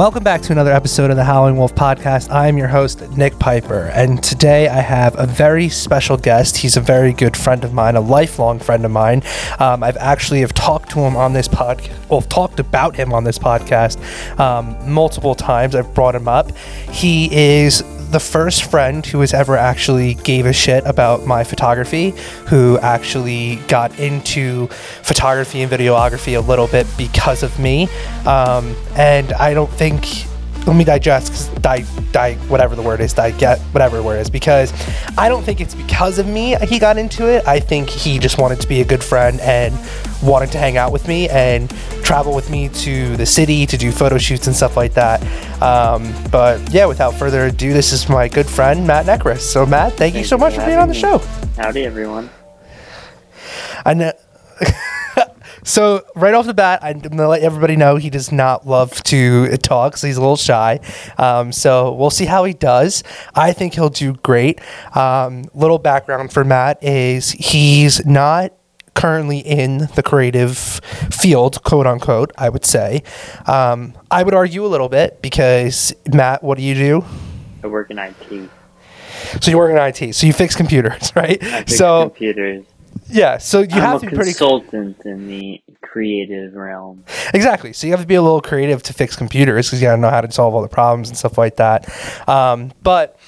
Welcome back to another episode of the Howling Wolf podcast. I am your host, Nick Piper, and today I have a very special guest. He's a very good friend of mine, a lifelong friend of mine. Um, I've actually have talked to him on this podcast, well, talked about him on this podcast um, multiple times. I've brought him up. He is the first friend who has ever actually gave a shit about my photography, who actually got into photography and videography a little bit because of me. Um, and I don't think let me digest die die whatever the word is get whatever the word is because i don't think it's because of me he got into it. I think he just wanted to be a good friend and wanted to hang out with me and travel with me to the city to do photo shoots and stuff like that. Um, but yeah without further ado this is my good friend matt necris. So matt thank, thank you so much for being on the show. Howdy everyone. I know so right off the bat, I'm gonna let everybody know he does not love to talk, so he's a little shy. Um, so we'll see how he does. I think he'll do great. Um, little background for Matt is he's not currently in the creative field, quote unquote. I would say. Um, I would argue a little bit because Matt, what do you do? I work in IT. So you work in IT. So you fix computers, right? I fix so computers. Yeah, so you I'm have to be pretty consultant in the creative realm. Exactly. So you have to be a little creative to fix computers because you got to know how to solve all the problems and stuff like that. Um, but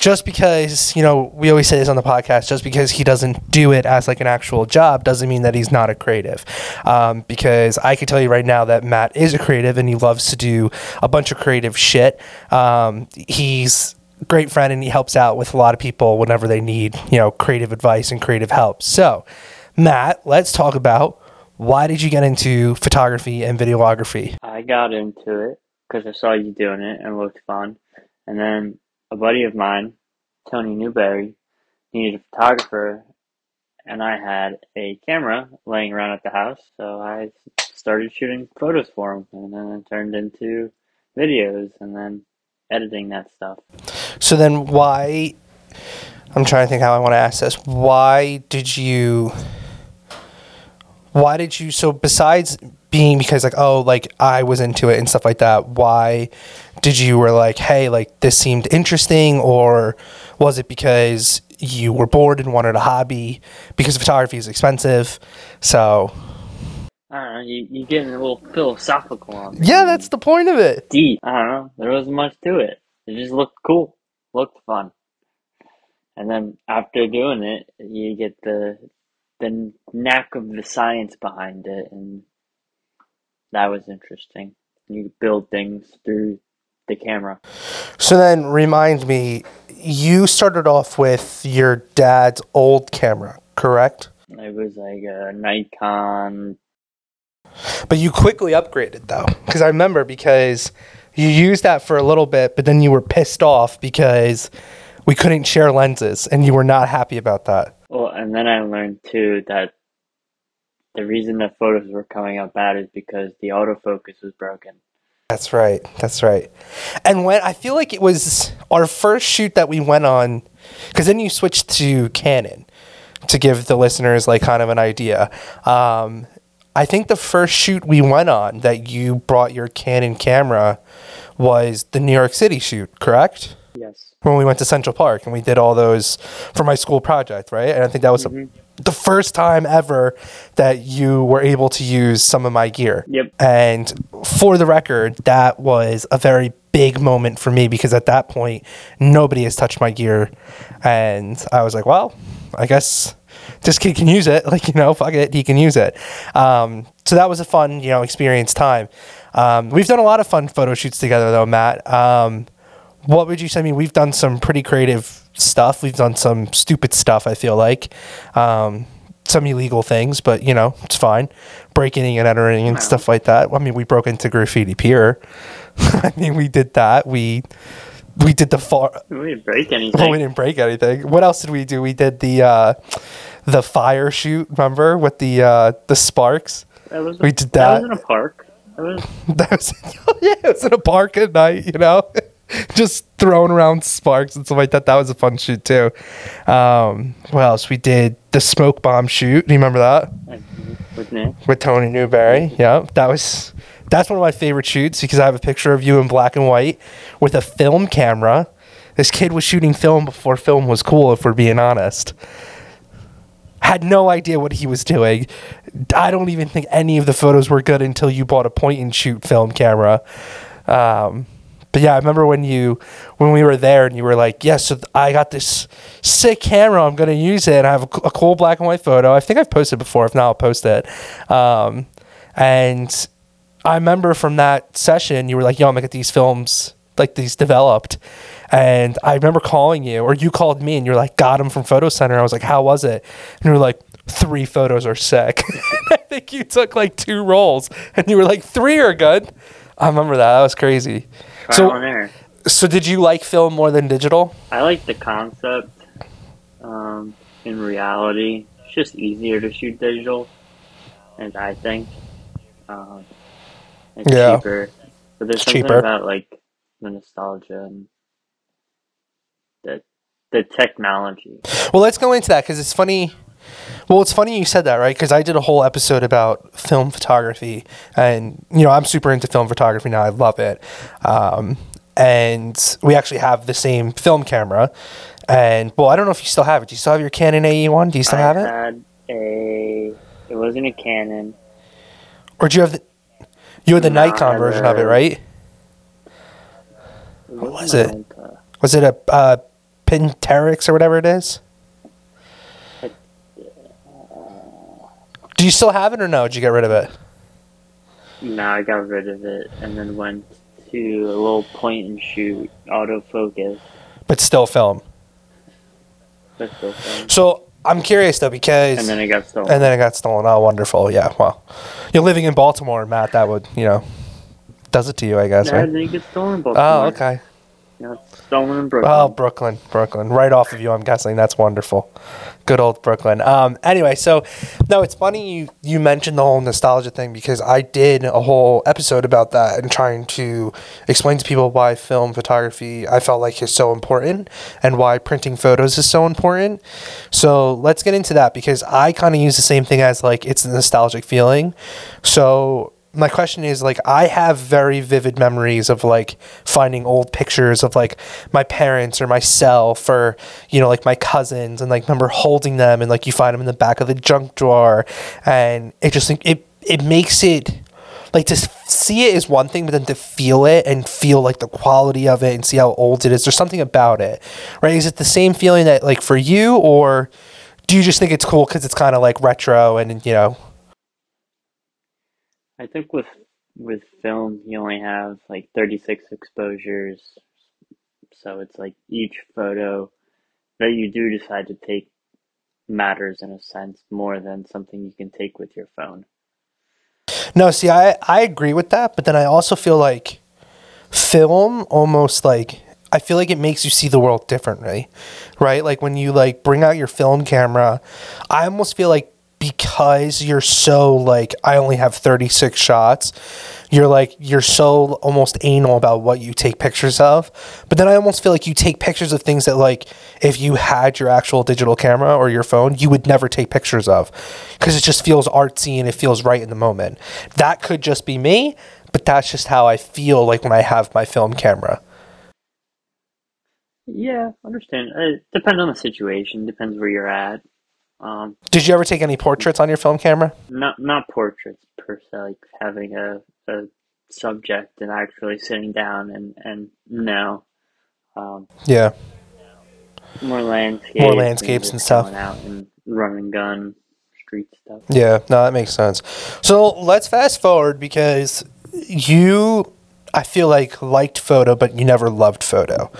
just because you know we always say this on the podcast just because he doesn't do it as like an actual job doesn't mean that he's not a creative um, because i can tell you right now that matt is a creative and he loves to do a bunch of creative shit um, he's great friend and he helps out with a lot of people whenever they need, you know, creative advice and creative help. So, Matt, let's talk about why did you get into photography and videography? I got into it because I saw you doing it and it looked fun. And then a buddy of mine, Tony Newberry, needed a photographer and I had a camera laying around at the house, so I started shooting photos for him and then it turned into videos and then editing that stuff. So then why I'm trying to think how I want to ask this. Why did you why did you so besides being because like oh like I was into it and stuff like that, why did you were like, hey, like this seemed interesting or was it because you were bored and wanted a hobby because photography is expensive? So I don't know, you, you getting a little philosophical on me. Yeah, that's the point of it. Deep. I don't know. There wasn't much to it. It just looked cool. Looked fun. And then after doing it, you get the the knack of the science behind it and that was interesting. You build things through the camera. So then remind me, you started off with your dad's old camera, correct? It was like a Nikon but you quickly upgraded though, because I remember because you used that for a little bit, but then you were pissed off because we couldn't share lenses, and you were not happy about that. Well, and then I learned too that the reason the photos were coming out bad is because the autofocus was broken. That's right. That's right. And when I feel like it was our first shoot that we went on, because then you switched to Canon to give the listeners like kind of an idea. Um, I think the first shoot we went on that you brought your Canon camera was the New York City shoot, correct? Yes. When we went to Central Park and we did all those for my school project, right? And I think that was mm-hmm. a, the first time ever that you were able to use some of my gear. Yep. And for the record, that was a very big moment for me because at that point, nobody has touched my gear. And I was like, well, I guess this kid can use it. Like, you know, fuck it, he can use it. Um, so that was a fun, you know, experience time. Um, we've done a lot of fun photo shoots together, though, Matt. Um, what would you say? I mean, we've done some pretty creative stuff. We've done some stupid stuff, I feel like. Um, some illegal things, but, you know, it's fine. Breaking and entering and stuff like that. I mean, we broke into Graffiti Pier. I mean, we did that. We we did the far. We didn't break anything. Well, we didn't break anything. What else did we do? We did the uh, the fire shoot. Remember with the uh, the sparks? That was we did that. That was in a park. That was. that was yeah. It was in a park at night. You know, just throwing around sparks and stuff like that. That was a fun shoot too. Um, what else? We did the smoke bomb shoot. Do you remember that? With Nick. With Tony Newberry. Yeah, that was That's one of my favorite shoots because I have a picture of you in black and white with a film camera. This kid was shooting film before film was cool, if we're being honest. Had no idea what he was doing. I don't even think any of the photos were good until you bought a point and shoot film camera. Um, but yeah, I remember when you when we were there and you were like, "Yes, yeah, so I got this sick camera. I'm gonna use it. I have a, a, cool black and white photo. I think I've posted before. If not, I'll post it." Um, and I remember from that session, you were like, "Yo, I'm gonna get these films like these developed." And I remember calling you, or you called me, and you're like, "Got them from Photo Center." I was like, "How was it?" And you were like, three photos are sick. I think you took like two rolls, and you were like, three are good. I remember that. That was crazy. so, so did you like film more than digital? I like the concept. Um, in reality, it's just easier to shoot digital, and I think um, it's yeah. cheaper. But there's it's something cheaper. about like the nostalgia and the the technology. Well, let's go into that because it's funny. Well, it's funny you said that, right? Because I did a whole episode about film photography, and you know I'm super into film photography now. I love it, um, and we actually have the same film camera. And well, I don't know if you still have it. Do you still have your Canon AE one? Do you still I have it? Had a. It wasn't a Canon. Or do you have the? You had the Nikon version of it, right? What was it? Was it a uh, Pentax or whatever it is? Do you still have it or no? Did you get rid of it? No, I got rid of it and then went to a little point and shoot autofocus. But still film. But still film. So I'm curious though because and then it got stolen. And then it got stolen. Oh, wonderful! Yeah, well, you're living in Baltimore, Matt. That would you know does it to you, I guess. Yeah, right? didn't get stolen in Baltimore. Oh, okay. Yeah, Brooklyn. Oh, Brooklyn, Brooklyn, right off of you. I'm guessing that's wonderful. Good old Brooklyn. Um, anyway, so no, it's funny you you mentioned the whole nostalgia thing because I did a whole episode about that and trying to explain to people why film photography I felt like is so important and why printing photos is so important. So let's get into that because I kind of use the same thing as like it's a nostalgic feeling. So my question is like I have very vivid memories of like finding old pictures of like my parents or myself or you know like my cousins and like remember holding them and like you find them in the back of the junk drawer. And it just it it makes it like to see it is one thing but then to feel it and feel like the quality of it and see how old it is there's something about it right? Is it the same feeling that like for you or do you just think it's cool because it's kind of like retro and you know I think with with film, you only have like 36 exposures, so it's like each photo that you do decide to take matters in a sense more than something you can take with your phone. No, see, I I agree with that, but then I also feel like film almost like I feel like it makes you see the world differently, right? Like when you like bring out your film camera, I almost feel like because you're so like I only have 36 shots you're like you're so almost anal about what you take pictures of. But then I almost feel like you take pictures of things that like if you had your actual digital camera or your phone you would never take pictures of because it just feels artsy and it feels right in the moment. That could just be me but that's just how I feel like when I have my film camera. Yeah understand. Uh, it depends on the situation depends where you're at um, Did you ever take any portraits on your film camera? Not not portraits per se, like having a, a subject and actually sitting down and and no. Um, yeah. More landscapes. More landscapes and, and stuff. Out and running gun, street stuff. Yeah, no, that makes sense. So let's fast forward because you I feel like liked photo, but you never loved photo.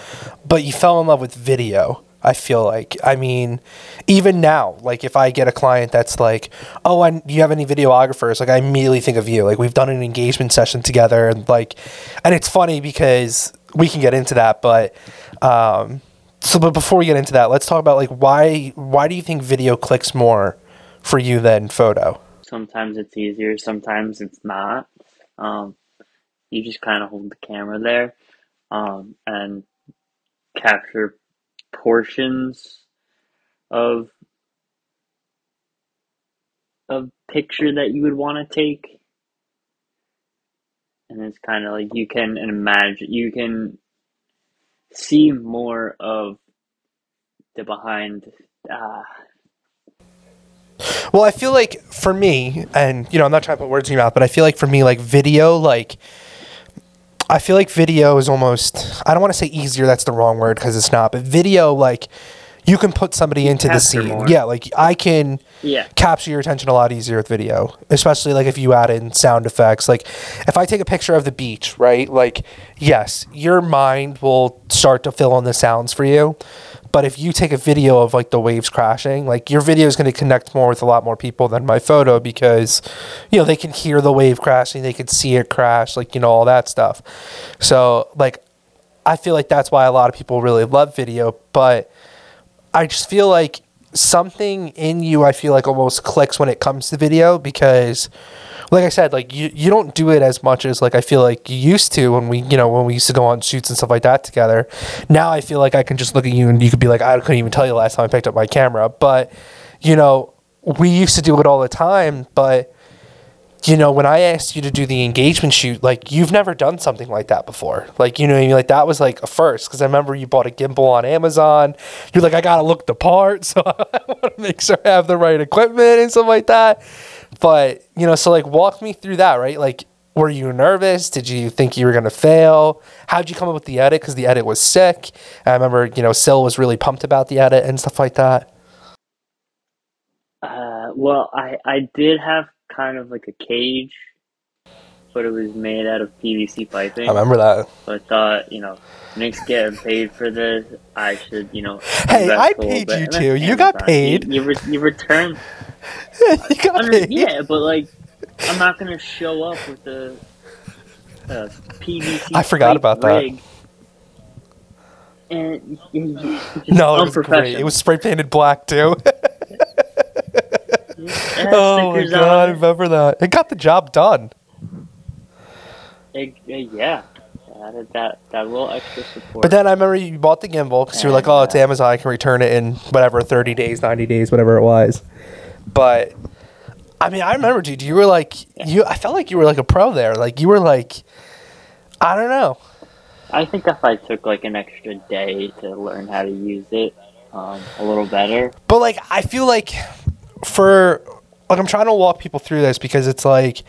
But you fell in love with video. I feel like. I mean, even now, like if I get a client that's like, "Oh, and you have any videographers?" Like I immediately think of you. Like we've done an engagement session together, and like, and it's funny because we can get into that, but um, so but before we get into that, let's talk about like why why do you think video clicks more for you than photo? Sometimes it's easier, sometimes it's not. Um, you just kind of hold the camera there um, and capture portions of a picture that you would want to take and it's kind of like you can imagine, you can see more of the behind. Uh, Well, I feel like for me, and you know, I'm not trying to put words in your mouth, but I feel like for me, like video, like I feel like video is almost I don't want to say easier, that's the wrong word because it's not, but video like you can put somebody into the scene. more. Yeah, like I can yeah, capture your attention a lot easier with video, especially like if you add in sound effects. Like if I take a picture of the beach, right? Like yes, your mind will start to fill in the sounds for you. But if you take a video of like the waves crashing, like your video is going to connect more with a lot more people than my photo because you know, they can hear the wave crashing, they can see it crash, like you know all that stuff. So, like I feel like that's why a lot of people really love video, but I just feel like something in you I feel like almost clicks when it comes to video because like I said, like you, you don't do it as much as like I feel like you used to when we you know when we used to go on shoots and stuff like that together. Now I feel like I can just look at you and you could be like I couldn't even tell you last time I picked up my camera, but you know we used to do it all the time, but you know, when I asked you to do the engagement shoot, like you've never done something like that before. Like, you know, I mean? like that was like a first because I remember you bought a gimbal on Amazon. You're like, I gotta look the part, so I want to make sure I have the right equipment and stuff like that. But you know, so like, walk me through that, right? Like, were you nervous? Did you think you were gonna fail? How'd you come up with the edit? Because the edit was sick. I remember, you know, Sil was really pumped about the edit and stuff like that. Uh, well, I I did have kind of like a cage, but it was made out of PVC piping. I remember that. So I thought, you know, Nick's getting paid for this. I should, you know. Hey, I paid you And too. You got paid. You, you, re- you return. you got Under, paid. yeah, but like, I'm not gonna show up with a, a PVC. I forgot about that. rig And you just No, it was great. It was spray painted black too. It oh my god, I it. remember that. It got the job done. It- uh, yeah, added that that little extra support. But then I remember you bought the gimbal because you were like, "Oh, it's Amazon. I can return it in whatever, thirty days, ninety days, whatever it was." But I mean, I remember, dude. You were like, you. I felt like you were like a pro there. Like you were like, I don't know. I think if I took like an extra day to learn how to use it um, a little better, But like, I feel like for like I'm trying to walk people through this because it's like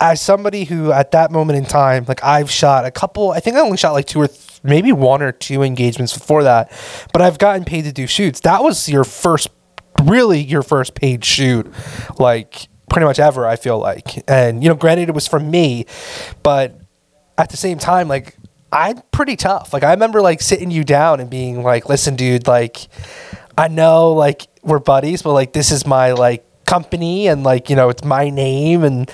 as somebody who at that moment in time, like I've shot a couple. I think I only shot like two or th- maybe one or two engagements before that, but I've gotten paid to do shoots. That was your first, really your first paid shoot, like pretty much ever. I feel like, and you know, granted it was for me, but at the same time, like I'm pretty tough. Like I remember like sitting you down and being like, "Listen, dude, like I know like we're buddies, but like this is my like company and like you know it's my name and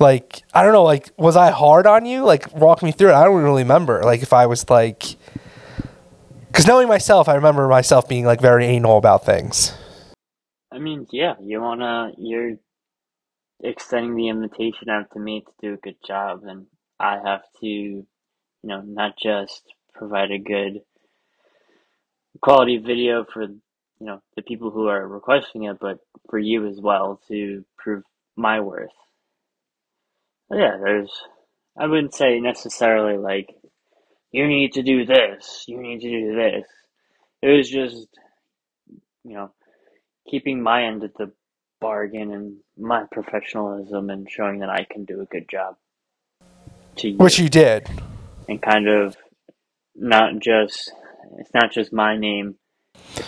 like I don't know like was I hard on you? Like walk me through it. I don't really remember like if I was like because knowing myself, I remember myself being like very anal about things. I mean, yeah, you wanna you're extending the invitation out to me to do a good job, and I have to, you know, not just provide a good quality video for you know the people who are requesting it, but for you as well to prove my worth. But yeah, there's I wouldn't say necessarily like you need to do this, you need to do this. It was just you know keeping my end of the bargain and my professionalism and showing that I can do a good job to you Which you did. and kind of not just it's not just my name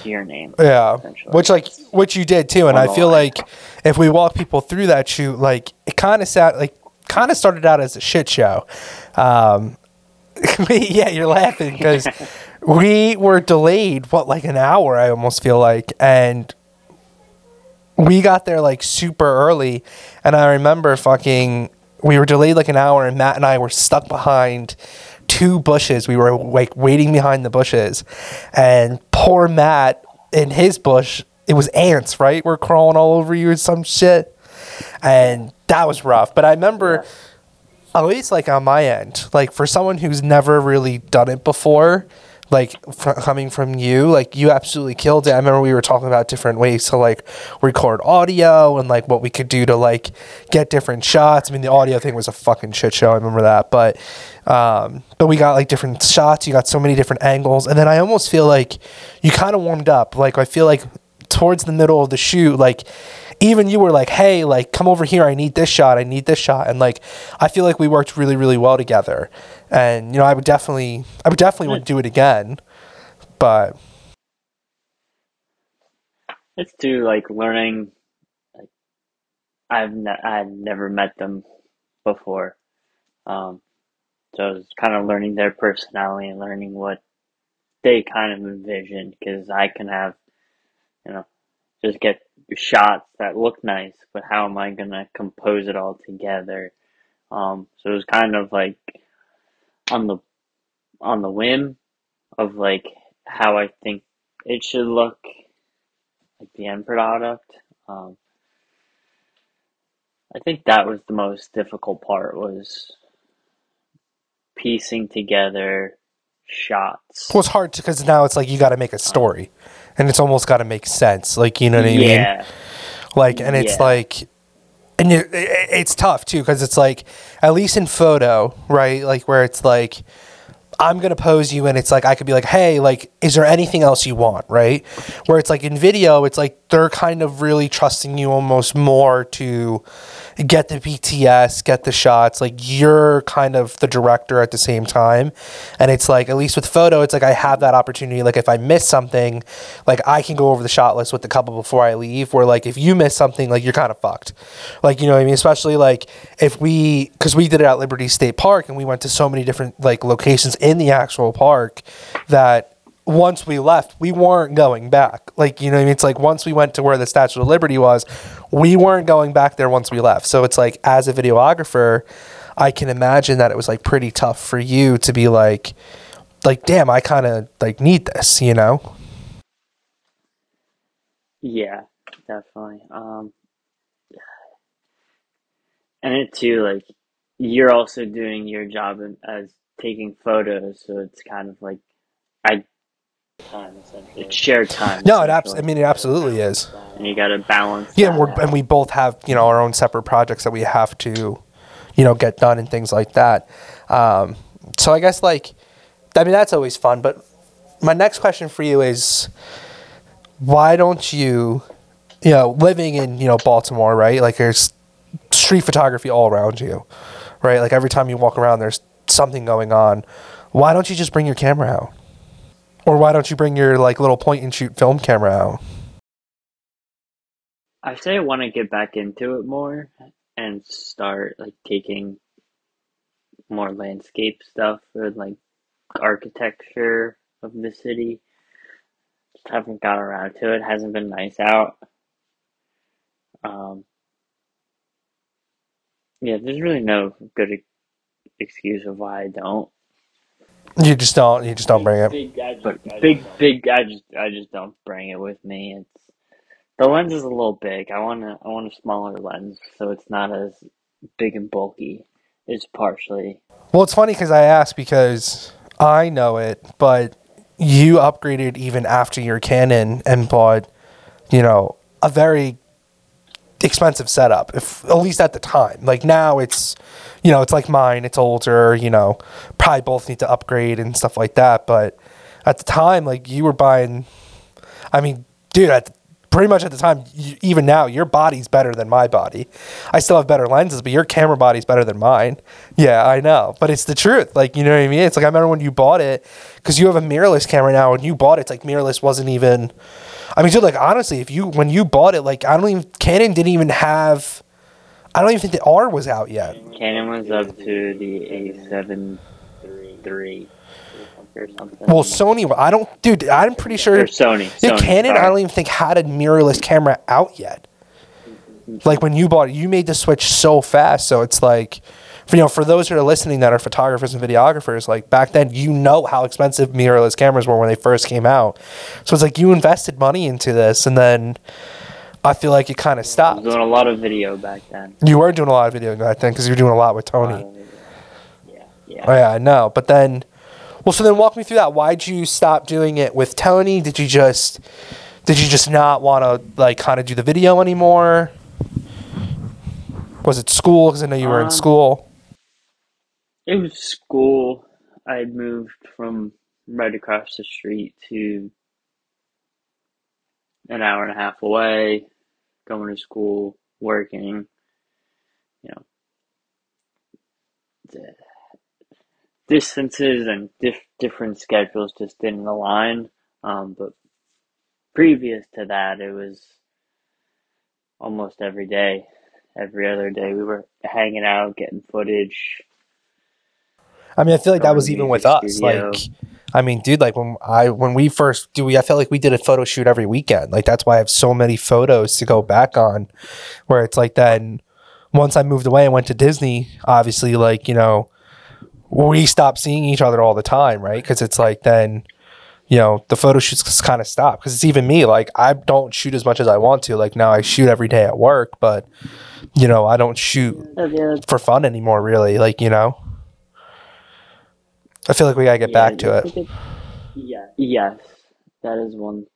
your name Yeah, which like which you did too, and I feel line. like if we walk people through that shoot, like it kind of sat like kind of started out as a shit show. Um, yeah, you're laughing because we were delayed what like an hour. I almost feel like, and we got there like super early, and I remember fucking we were delayed like an hour, and Matt and I were stuck behind two bushes. We were like waiting behind the bushes, and poor Matt in his bush, it was ants, right? We're crawling all over you or some shit, and that was rough. But I remember. At least like on my end, like for someone who's never really done it before, like coming from you like you absolutely killed it. I remember we were talking about different ways to like record audio and like what we could do to like get different shots. I mean the audio thing was a fucking shit show. I remember that. But um but we got like different shots. You got so many different angles. And then i almost feel like you kind of warmed up. Like i feel like towards the middle of the shoot like even you were like hey like come over here i need this shot i need this shot. And like i feel like we worked really really well together. And you know i would definitely i would definitely would do it again but It's too like learning. Like I've ne- I had never met them before, um, so I was kind of learning their personality and learning what they kind of envisioned because I can have, you know, just get shots that look nice, but how am I gonna compose it all together? Um, so it was kind of like on the on the whim of like how I think it should look, like the end product. Um, I think that was the most difficult part was piecing together shots. well it's hard because now it's like you got to make a story and it's almost got to make sense like you know what i mean? Yeah, like and it's Yeah. like and you, it, it's tough too because it's like at least in photo right like where it's like i'm gonna pose you and it's like i could be like hey like is there anything else you want? Right? Where it's like in video it's like they're kind of really trusting you almost more to get the bts get the shots like you're kind of the director at the same time. And it's like at least with photo it's like i have that opportunity. Like if i miss something like i can go over the shot list with the couple before i leave where like if you miss something like you're kind of fucked. Like you know what i mean? Especially like if we because we did it at liberty state park and we went to so many different like locations in the actual park that once we left, we weren't going back. Like, you know I mean? It's like once we went to where the Statue of Liberty was, we weren't going back there once we left. So it's like, as a videographer, I can imagine that it was like pretty tough for you to be like, like, damn, I kind of like need this, you know? yeah, definitely. Um, and it too, like you're also doing your job as taking photos, so it's kind of like I time essentially. It's shared time. No, it abs- I mean, it absolutely is. and you got to balance. Yeah, and we're and we both have you know our own separate projects that we have to, you know, get done and things like that. Um, so I guess like, I mean that's always fun. But my next question for you is, why don't you, you know, living in you know Baltimore, right? Like there's street photography all around you, right? Like every time you walk around, there's something going on. Why don't you just bring your camera out? Or why don't you bring your like little point and shoot film camera out? I say I want to get back into it more and start like taking more landscape stuff or like architecture of the city. Just haven't got around to it. Hasn't been nice out. Um, yeah, there's really no good excuse of why I don't. You just don't. You just don't bring it. Big, but big, big. I just, I just don't bring it with me. It's the lens is a little big. I want to, I want a smaller lens, so it's not as big and bulky. It's partially. Well, it's funny because I asked because I know it, but you upgraded even after your Canon and bought, you know, a very expensive setup. If at least at the time, like now it's, you know, it's like mine. It's older. You know, probably both need to upgrade and stuff like that. But at the time, like you were buying. I mean, dude, at pretty much at the time, you, even now, your body's better than my body. I still have better lenses, but your camera body's better than mine. Yeah, I know, but it's the truth. Like, you know what I mean? It's like I remember when you bought it because you have a mirrorless camera now, and you bought it. It's like mirrorless wasn't even. I mean, dude, like honestly, if you when you bought it, like I don't even Canon didn't even have. I don't even think the R was out yet. Canon was up to the A seven three or something. Well, Sony, I don't, dude. I'm pretty sure. or Sony. Yeah, Sony, Canon, I don't even think had a mirrorless camera out yet. Like when you bought it, you made the switch so fast. So it's like, for, you know, for those who are listening that are photographers and videographers, like back then, you know how expensive mirrorless cameras were when they first came out. So it's like you invested money into this, and then I feel like it kind of stopped. doing a lot of video back then. You were doing a lot of video back then because you were doing a lot with Tony. video. Yeah, yeah. Oh yeah, I know. But then, Well, so then walk me through that. Why'd you stop doing it with Tony? Did you just did you just not want to like kind of do the video anymore? Was it school? Because I know you were in Um, school. It was school. I had moved from right across the street to an hour and a half away, going to school, working. You know, distances and dif- different schedules just didn't align. Um, but previous to that, it was almost every day, every other day. We were hanging out, getting footage. I mean, I feel like that was even with us. studio. Like, I mean, dude, like when I when we first do, we I felt like we did a photo shoot every weekend. Like that's why I have so many photos to go back on. Where it's like then, once I moved away and went to Disney, obviously, like you know, we stop seeing each other all the time, right? Because it's like then, you know, the photo shoots kind of stop. Because it's even me. Like I don't shoot as much as I want to. Like now I shoot every day at work, but you know, I don't shoot Uh, for fun anymore. Really, like you know. I feel like we gotta get Yeah, back to it. Yeah. Yes, that is one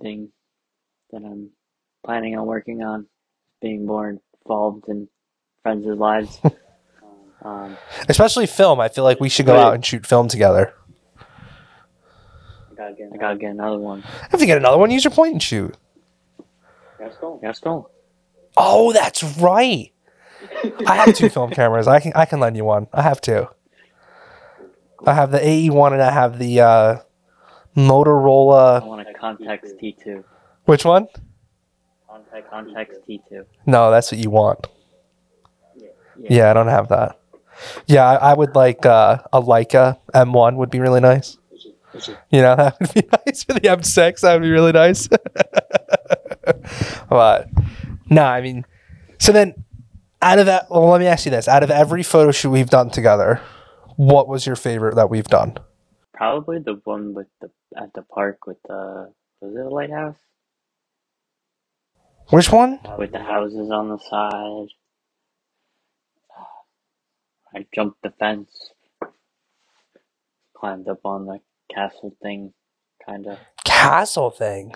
thing that I'm planning on working on, being more involved in friends' lives. um, Especially film. I feel like we should go out and shoot film together. I gotta get, I gotta get another one. If you get another one, use your point and shoot. Gaston. Gaston. Oh, that's right. I have two film cameras. I can I can lend you one. I have two. I have the AE one and I have the uh, I want a Contax T2. Which one? Contax, Contax T2. No, that's what you want. Yeah. Yeah, I don't have that. Yeah, I, I would like uh, a Leica M1 would be really nice. You know, that would be nice for the M6. That would be really nice. but no, I mean, so then out of that, well, let me ask you this: out of every photo shoot we've done together, what was your favorite that we've done? Probably the one with the at the park with the was it a lighthouse Which one? with the houses on the side. I jumped the fence, climbed up on the castle thing, kind of. Castle thing.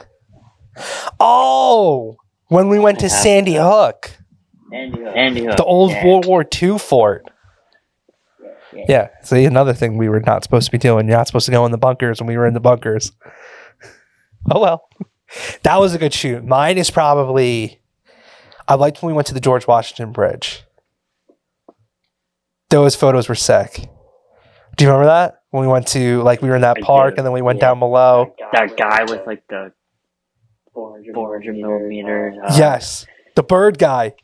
Oh, when we went to I have Sandy. Hook, Andy Hook. Andy Hook. the old yeah. World War II fort. Yeah. Yeah. See, another thing we were not supposed to be doing. You're not supposed to go in the bunkers when we were in the bunkers. Oh well. That was a good shoot. Mine is probably I liked when we went to the George Washington Bridge. Those photos were sick. Do you remember that? When we went to like we were in that I park do, and then we went yeah. down below. That guy with like the 400 millimeters. Uh, yes. The bird guy.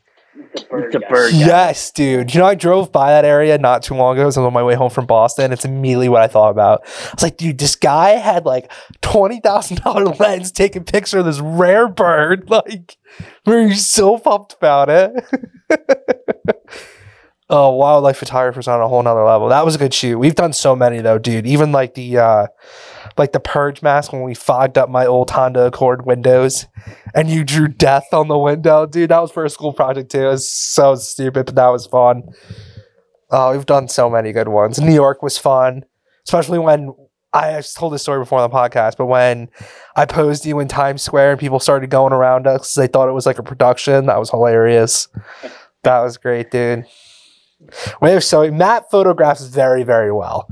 The bird guy. Yes, dude. You know, I drove by that area not too long ago. I was on my way home from Boston. It's immediately what I thought about. I was like, dude, this guy had like twenty thousand dollar lens taking picture of this rare bird. Like, we were so pumped about it. oh, wildlife photographers on a whole nother level. That was a good shoot. We've done so many though, dude. Even like the uh like the purge mask when we fogged up my old Honda Accord windows and you drew death on the window, dude. That was for a school project too. It was so stupid, but that was fun. Oh, we've done so many good ones. New York was fun, especially when I told this story before on the podcast, but when I posed you in Times Square and people started going around us, they thought it was like a production, that was hilarious. That was great, dude. We have so Matt photographs very, very well.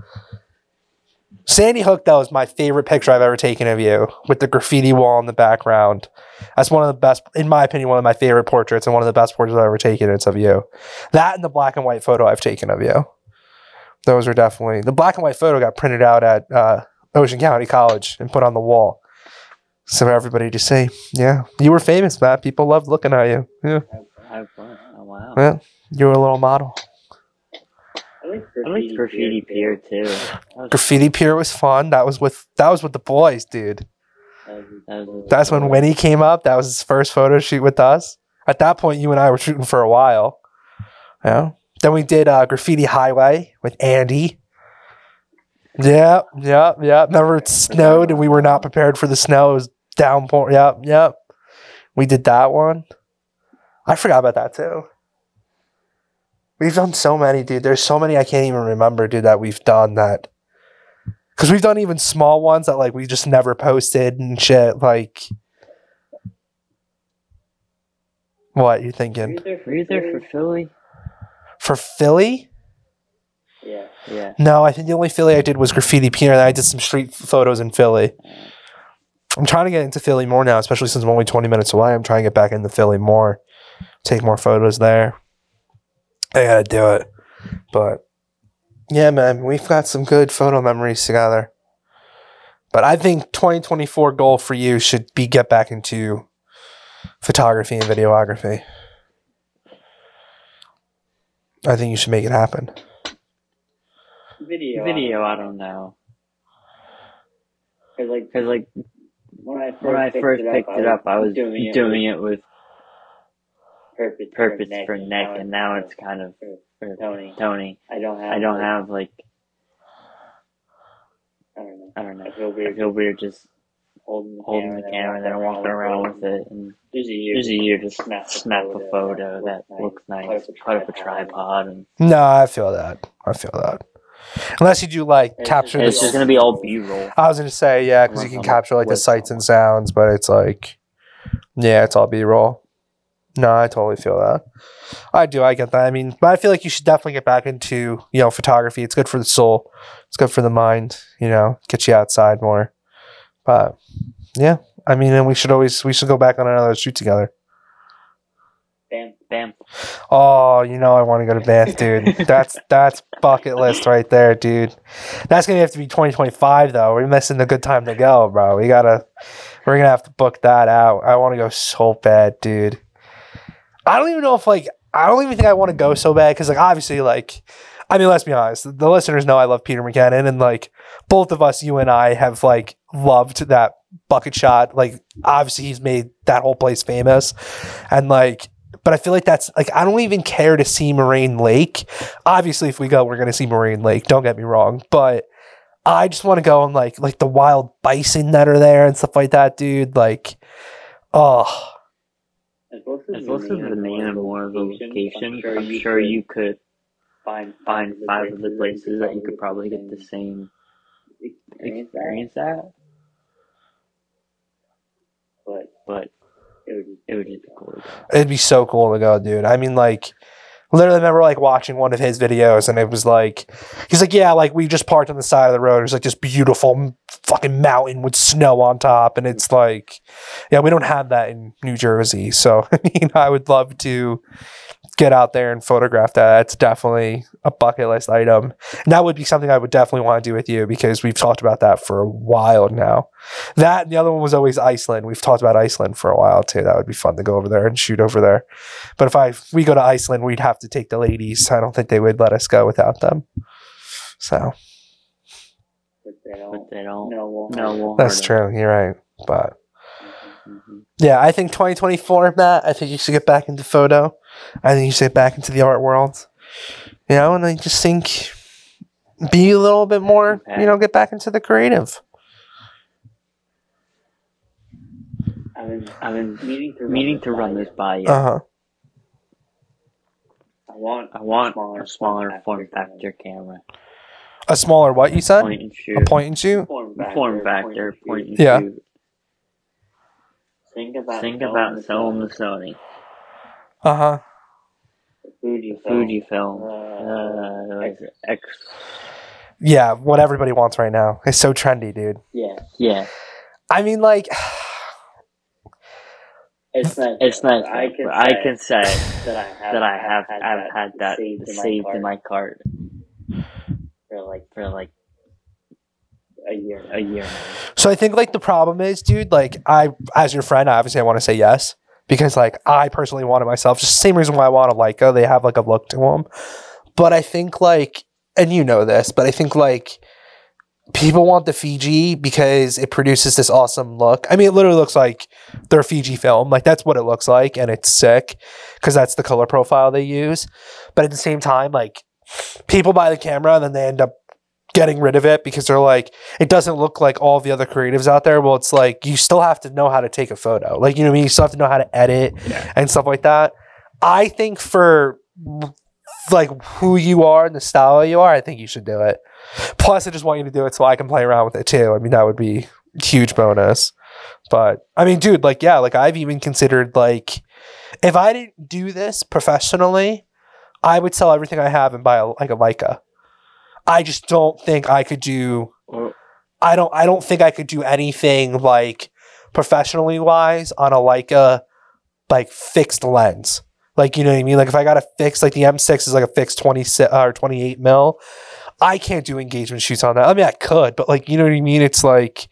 Sandy Hook, though, is my favorite picture I've ever taken of you with the graffiti wall in the background. That's one of the best, in my opinion, one of my favorite portraits and one of the best portraits I've ever taken. It's of you. That and the black and white photo I've taken of you. Those are definitely the black and white photo got printed out at uh, Ocean County College and put on the wall. So everybody to see, yeah, you were famous, Matt. People loved looking at you. Yeah, I, oh, wow. yeah, you were a little model. I like Graffiti Pier too. Was, Graffiti Pier was fun. That was with that was with the boys, dude. that was, That's when Winnie came up. That was his first photo shoot with us. At that point, you and I were shooting for a while. Yeah. Then we did uh, Graffiti Highway with Andy. Yeah, yeah, yeah. Remember it snowed and we were not prepared for the snow. It was downpour. Yep, yep. We did that one. I forgot about that too. We've done so many, dude. There's so many I can't even remember, dude, that we've done that. Because we've done even small ones that like we just never posted and shit. Like, what you Were thinking you there, were you there for Philly? for Philly? Yeah. Yeah. No, I think the only Philly I did was Graffiti Pier, and I did some street photos in Philly. I'm trying to get into Philly more now, especially since I'm only 20 minutes away. I'm trying to get back into Philly more, take more photos there. I gotta do it. But yeah, man, we've got some good photo memories together. But I think 2024 goal for you should be get back into photography and videography. I think you should make it happen. Video. Video. I don't know. Cause like, Cause like when I first, when I picked, first it picked up, it up, I was doing doing, it it with with purpose, purpose for Nick, for Nick, and now it's kind of for for Tony. Tony. I don't have. I don't like, have like I don't know. I don't know. I feel I weird feel weird just holding the holding the camera and then walking around with it. And There's a year. there's a year to snap a snap a photo photo that that looks looks nice, nice. put Put up up a a tripod and No, I feel that. I feel that. Unless you do like It's capture just- it's this. just gonna be all B roll. I was gonna say yeah, because you can capture like the sights and sounds, but it's like, yeah, it's all B roll. No, I totally feel that. I do. I get that. I mean, but I feel like you should definitely get back into you know photography. It's good for the soul. It's good for the mind. You know, get you outside more. But yeah, I mean, and we should always we should go back on another shoot together. Bam. Bam. Oh, you know I want to go to Banff, dude. That's that's bucket list right there, dude. That's gonna have to be 2025 though. We're missing the good time to go, bro. We gotta we're gonna have to book that out. I want to go so bad, dude. I don't even know if like I don't even think I want to go so bad because like obviously like I mean let's be honest, the listeners know I love Peter McKinnon and like both of us, you and I, have like loved that bucket shot. Like obviously he's made that whole place famous, and like but I feel like that's like I don't even care to see Moraine Lake. Obviously, if we go, we're gonna see Moraine Lake. Don't get me wrong, but I just want to go and like like the wild bison that are there and stuff like that, dude. Like, oh, As close as As close as the name of one of the locations, I'm sure you could find find five of the places that you could probably get the same experience that. experience at. But But it would just it would just be cool. to go. it'd be so cool to go, dude. I mean, like. Literally remember like watching one of his videos and it was like he's like, Yeah, like we just parked on the side of the road. There's like this beautiful fucking mountain with snow on top and it's like yeah, we don't have that in New Jersey. So I mean I would love to get out there and photograph that. That's definitely a bucket list item. And that would be something I would definitely want to do with you because we've talked about that for a while now. That and the other one was always Iceland. We've talked about Iceland for a while too. That would be fun to go over there and shoot over there. But if I if we go to Iceland, we'd have to take the ladies. I don't think they would let us go without them. So but they don't. But they don't. No, won't No, hurt. won't that's hurt 'em. true. You're right. But Mhm. yeah, I think 2024, Matt. I think you should get back into photo. I think you should get back into the art world. You know, and I just think be a little bit more. You know, get back into the creative. I've been, I've been meaning to run meaning this to run by this you. by you. Uh huh. I want. I want Smaller a smaller form form factor factor camera. A smaller what you said? Point and shoot. A point and shoot. Form factor. Form factor. Point and Yeah. shoot. Think about. Think selling about the selling the Sony, Sony. Uh huh. The Fuji, Fujifilm. Uh, Uh, X- X. Yeah, what everybody wants right now. It's so trendy, dude. Yeah, Yeah. I mean, like, it's nice. It's nice. I I can. can, I say can say that I have. that I have I've had that saved, in, my cart for like for like a year. a year now. so I think like the problem is, dude. Like, I as your friend, obviously, I want to say yes because like I personally wanted myself. Just same reason why I want a Leica. They have like a look to them, but I think like, and you know this, but I think like people want the Fuji because it produces this awesome look. I mean, it literally looks like their Fuji film. Like that's what it looks like, and it's sick because that's the color profile they use. But at the same time, like people buy the camera and then they end up getting rid of it because they're like, it doesn't look like all the other creatives out there. Well, it's like you still have to know how to take a photo. Like you know what I mean? You still have to know how to edit Yeah. and stuff like that. I think for like who you are and the style you are, I think you should do it. Plus, I just want you to do it so I can play around with it too. I mean, that would be huge bonus. But I mean, dude, like yeah, like I've even considered like if I didn't do this professionally, I would sell everything I have and buy a, like a Leica. I just don't think I could do. I don't. I don't think I could do anything like professionally wise on a Leica, like fixed lens. Like you know what I mean. Like if I got a fixed, like the M6 is like a fixed twenty or twenty eight mil. I can't do engagement shoots on that. I mean, I could, but like you know what I mean. It's like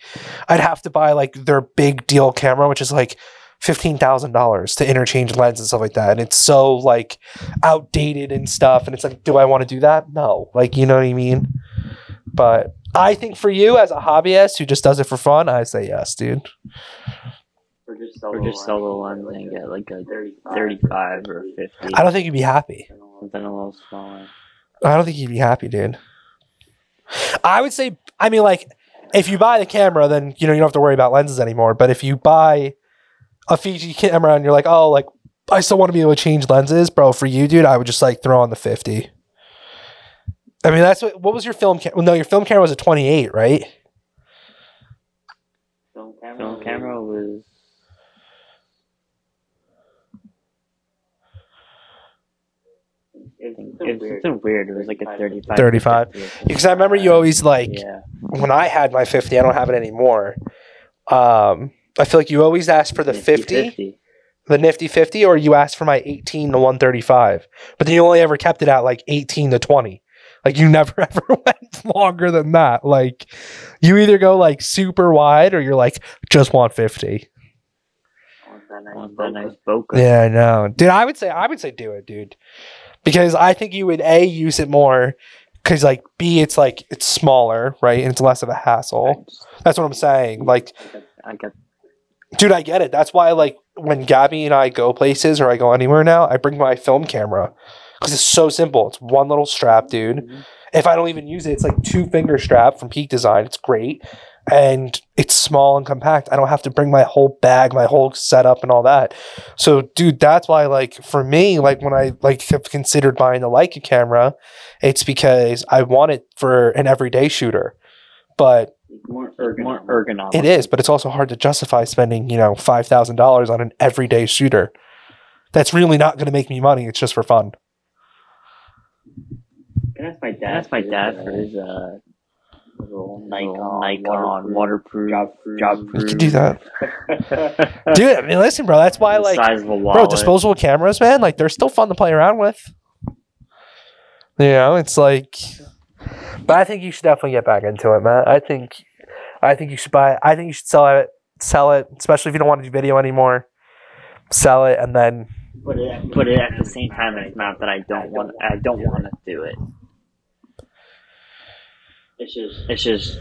I'd have to buy like their big deal camera, which is like fifteen thousand dollars to interchange lens and stuff like that. And it's so like outdated and stuff. And it's like, do I want to do that? No. Like you know what I mean. But I think for you as a hobbyist who just does it for fun, I say yes, dude. Or just sell or the just sell the one one and get like a 35. 35 or 50. I don't think you'd be happy. Something a little smaller. I don't think you'd be happy, dude. I would say, I mean, like, if you buy the camera, then you know you don't have to worry about lenses anymore. But if you buy a Fuji camera and you're like, oh, like I still want to be able to change lenses, bro. For you, dude, I would just like throw on the fifty. I mean, that's what. What was your film camera? Well, no, your film camera was a twenty-eight, right? Film camera. Film camera was. It's, It's weird. something weird. It was like a 35. 35. Because I remember you always like Yeah. when I had my fifty. I don't have it anymore. Um, I feel like you always asked for the fifty. 50. the nifty 50 or you asked for my 18 to 135 but then you only ever kept it at like 18 to 20 like you never ever went longer than that. Like you either go like super wide or you're like just want 50 Want that nice Want that bokeh. nice bokeh. yeah i know. Dude i would say i would say do it dude. Because i think you would a use it more because like b it's like it's smaller right? And it's less of a hassle. That's what i'm saying. Like I got Dude, I get it. That's why, like, when Gabby and I go places or I go anywhere now, I bring my film camera because it's so simple. It's one little strap, dude. Mm-hmm. If I don't even use it, it's like two finger strap from Peak Design. It's great, and it's small and compact. I don't have to bring my whole bag, my whole setup, and all that. So, dude, that's why, like, for me, like when I like have considered buying the Leica camera, it's because I want it for an everyday shooter, but More more ergonomic. ergonomic. it is, but it's also hard to justify spending, you know, five thousand dollars on an everyday shooter. That's really not going to make me money. It's just for fun. That's my dad? That's my for dad his, for his uh, little Nikon, Nikon, Nikon waterproof, job-proof. job You proof. could do that, dude. I mean, listen, bro. That's why, the like, size of a bro, disposable cameras, man. Like, they're still fun to play around with. You know, it's like, but I think you should definitely get back into it, man. I think, I think you should buy. I think you should sell it, sell it, especially if you don't want to do video anymore. Sell it and then Put it at, But it, at the same time, it's not that I don't want. I don't want to do it. It's just It's just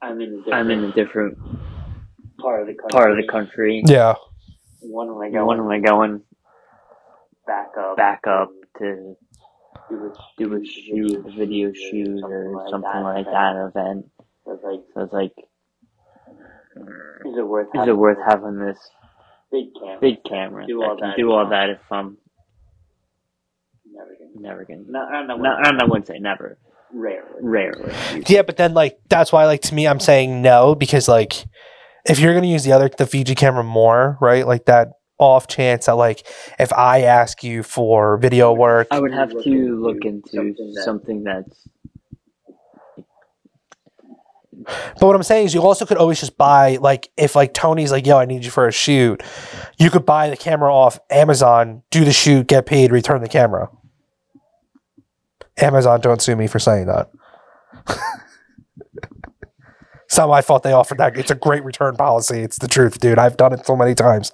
I'm in a different I'm in a different part of the country. part of the country. yeah, When am I going? When going am I going back up? back up to Do a, shoot, a video shoot, or something like that event? So it's like, So it's like, is it worth? is it worth having this big camera? big camera Do that all can that do if all I'm- that if I'm Never gonna. never gonna? No, I'm not. No, I wouldn't say never. Rarely. Rarely. yeah. But then, like, that's why, like, to me, I'm saying no because, like, if you're gonna use the other the Fuji camera more, right? Like that off chance that, like, if I ask you for video work, I would have to look into something that- that's But what I'm saying is, you also could always just buy like if like Tony's like, "Yo, I need you for a shoot," you could buy the camera off Amazon, do the shoot, get paid, return the camera. Amazon, don't sue me for saying that. it's not my fault they offered that. It's a great return policy. It's the truth, dude. I've done it so many times.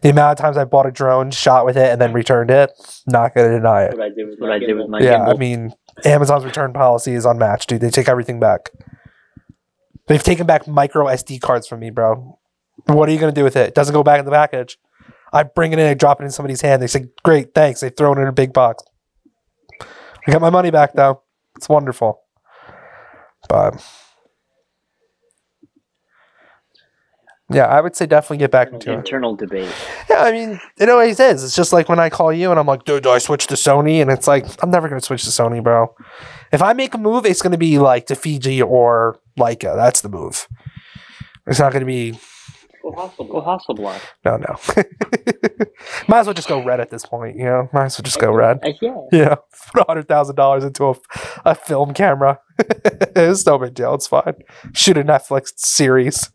The amount of times I bought a drone, shot with it, and then returned it, not gonna deny it. What I did with what my I did with my Yeah, I mean, Amazon's return policy is unmatched, dude. They take everything back. They've taken back micro SD cards from me, bro. What are you gonna do with it? It doesn't go back in the package. I bring it in, I drop it in somebody's hand. They say, "Great, thanks." They throw it in a big box. I got my money back though. It's wonderful. But Yeah, I would say definitely get back into it. Internal debate. Yeah, I mean, it always is. It's just like when I call you and I'm like, dude, do I switch to Sony? And it's like, I'm never going to switch to Sony, bro. If I make a move, it's going to be like to Fuji or Leica. That's the move. It's not going to be, Go Hasselblad. Go Hasselblad. no, no. Might as well just go red at this point, you know? Might as well just go red. Yeah. Yeah, put $100,000 into a, a film camera. it's no big deal. It's fine. Shoot a Netflix series.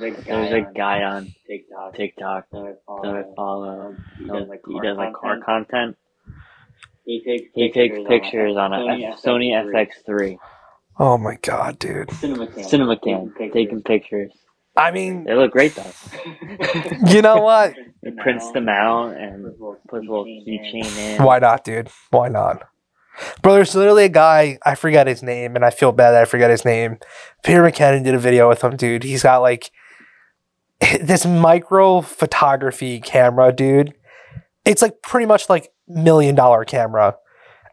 There's a guy, There's a on guy on TikTok TikTok that I that I follow. follow. He He does does like he car does like car content. content. He takes He takes pictures on a Sony F- Sony FX3. FX3. oh my God, dude. Cinema cam. Cinema cam. Taking pictures. I mean, They look great though. you know what? He prints them out and puts a little keychain in. Why not, dude? Why not? Bro, there's literally a guy, I forgot his name, and I feel bad that I forgot his name. Peter McKinnon did a video with him, dude. He's got like this micro photography camera, dude. It's like pretty much like million dollar camera.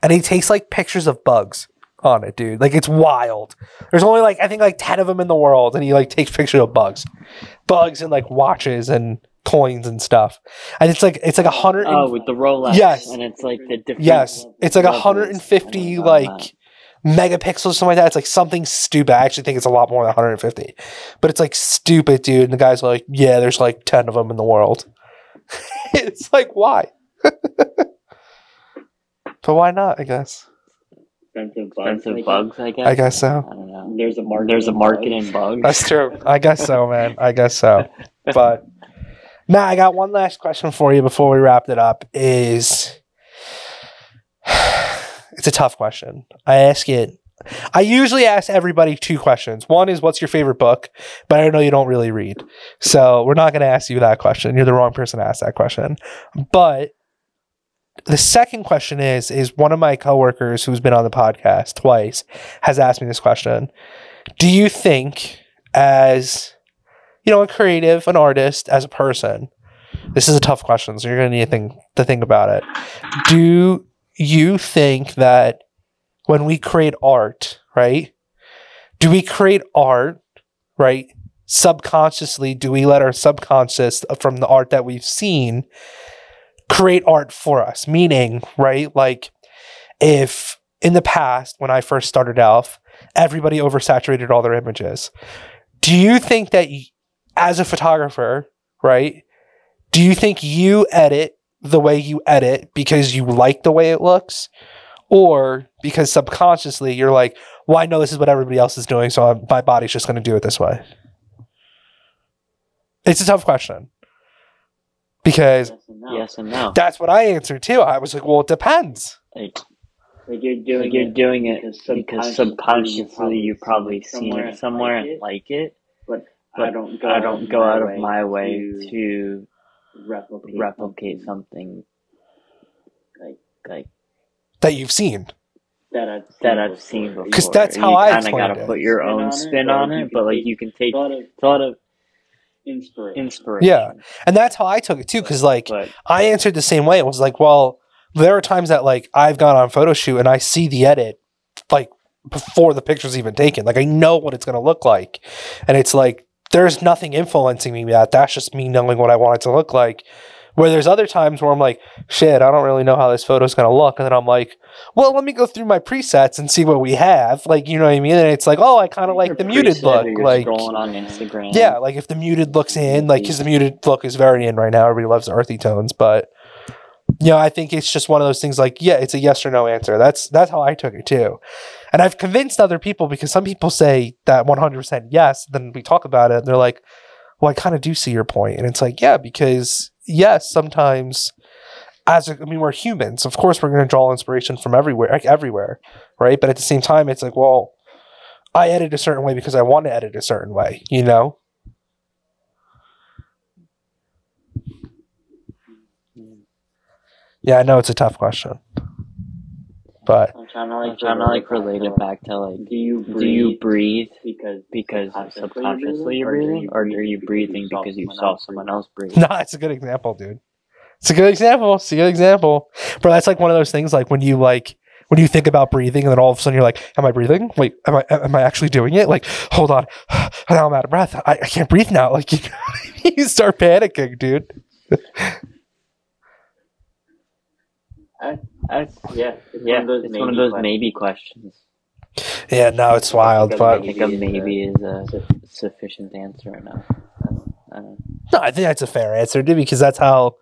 And he takes like pictures of bugs on it, dude. Like it's wild. There's only like I think like 10 of them in the world and he like takes pictures of bugs. Bugs and like watches and coins and stuff. And it's like it's like a hundred Oh, with the Rolex. Yes. And it's like the different. Yes, it's like levels. 150 I know like that. megapixels, something like that. It's like something stupid. I actually think it's a lot more than 150, but it's like stupid, dude. And the guy's like, "Yeah, there's like 10 of them in the world." it's like, why? but why not? I guess. Expensive bugs. Expensive bugs, I guess. I guess so. I don't know. There's a market. There's a in market in bugs. That's true. I guess so, man. I guess so. But Matt, I got one last question for you before we wrap it up. Is it's a tough question. I ask it. I usually ask everybody two questions. One is, "What's your favorite book?" But I know you don't really read, so we're not going to ask you that question. You're the wrong person to ask that question. But the second question is: is one of my coworkers who's been on the podcast twice has asked me this question. Do you think, as you know, a creative, an artist, as a person, this is a tough question, so you're going to need to think, to think about it. Do you think that when we create art, right? Do we create art, right? Subconsciously, do we let our subconscious uh, from the art that we've seen create art for us? Meaning, right? Like, if in the past, when I first started off, everybody oversaturated all their images. Do you think that as a photographer, right? Do you think you edit the way you edit because you like the way it looks? Or because subconsciously you're like, well, I know this is what everybody else is doing, so I'm, my body's just going to do it this way? It's a tough question. Because Yes and no. Yes and no. that's what I answered too. I was like, well, it depends. Like, Like you're doing like you're it doing it because because subconsciously subconsciously you've probably seen it somewhere and and like it, but but I don't go I out don't of go my out of way my way to to replicate, replicate something like like That you've seen. that I've seen that I've before. seen before. 'Cause that's how you I kinda explained gotta it. put your Spin own on it, spin or on you it, can but like take you can take a lot of a lot of inspiration. inspiration. Yeah. And that's how I took it too. Because, like, But I answered the same way. It was like, well, there are times that like I've gone on photo shoot and I see the edit like before the picture's even taken. Like I know what it's gonna look like. And it's like there's nothing influencing me that. That's just me knowing what I want it to look like. Where there's other times where I'm like, shit, I don't really know how this photo's gonna look. And then I'm like, well, let me go through my presets and see what we have. Like, you know what I mean? And it's like, oh, I kind of like the muted look. Like scrolling on Instagram. yeah, like if the muted looks in, like because the muted look is very in right now. Everybody loves the earthy tones, but know, I think it's just one of those things. Like, yeah, it's a yes or no answer. That's that's how I took it too, and I've convinced other people because some people say that one hundred percent yes. Then we talk about it, and they're like, "Well, I kind of do see your point," and it's like, yeah, because yes, sometimes. As a, I mean, we're humans. Of course, we're going to draw inspiration from everywhere, like everywhere, right? But at the same time, it's like, well, I edit a certain way because I want to edit a certain way, you know. Yeah, I know it's a tough question, but I'm trying to like trying to like relate it back to like Do you breathe do you breathe because because subconsciously subconsciously you're breathing, or are you breathing because you saw someone else breathe? no, it's a good example, dude. It's a good example. It's a good example, bro. That's like one of those things. Like when you like when you think about breathing, and then all of a sudden you're like, "Am I breathing? Wait, am I am I actually doing it? Like, hold on, now I'm out of breath. I, I can't breathe now." Like, you, you start panicking, dude. I, I, yeah, it's Yeah, one of those it's maybe one of those questions. maybe questions. Yeah, no, it's wild, I but think a maybe is a sufficient answer enough. I don't, don't no, I think that's a fair answer, dude, because that's how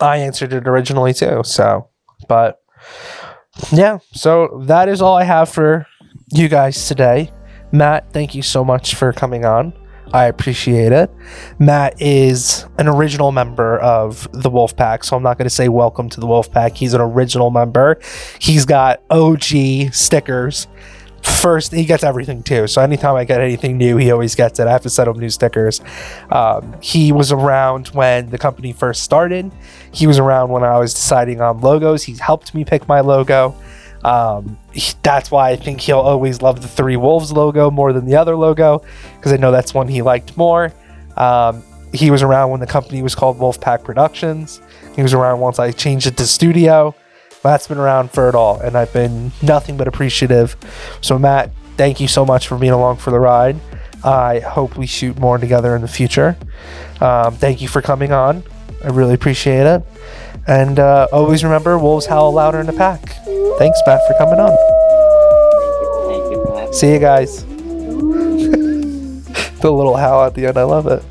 I answered it originally too. So, but yeah, so that is all I have for you guys today. Matt, thank you so much for coming on. I appreciate it. Matt is an original member of the Wolfpack, so I'm not going to say welcome to the Wolfpack. He's an original member. He's got OG stickers. First, he gets everything too. So anytime I get anything new, he always gets it. I have to send him new stickers. Um, he was around when the company first started. He was around when I was deciding on logos. He's helped me pick my logo. Um, he- that's why I think he'll always love the Three Wolves logo more than the other logo because I know that's one he liked more. Um, he was around when the company was called Wolfpack Productions. He was around once I changed it to Studio. Matt's been around for it all, and I've been nothing but appreciative. So, Matt, thank you so much for being along for the ride. I hope we shoot more together in the future. Um, thank you for coming on. I really appreciate it. And uh, always remember, wolves howl louder in the pack. Thanks, Matt, for coming on. Thank you. See you guys. the little howl at the end, I love it.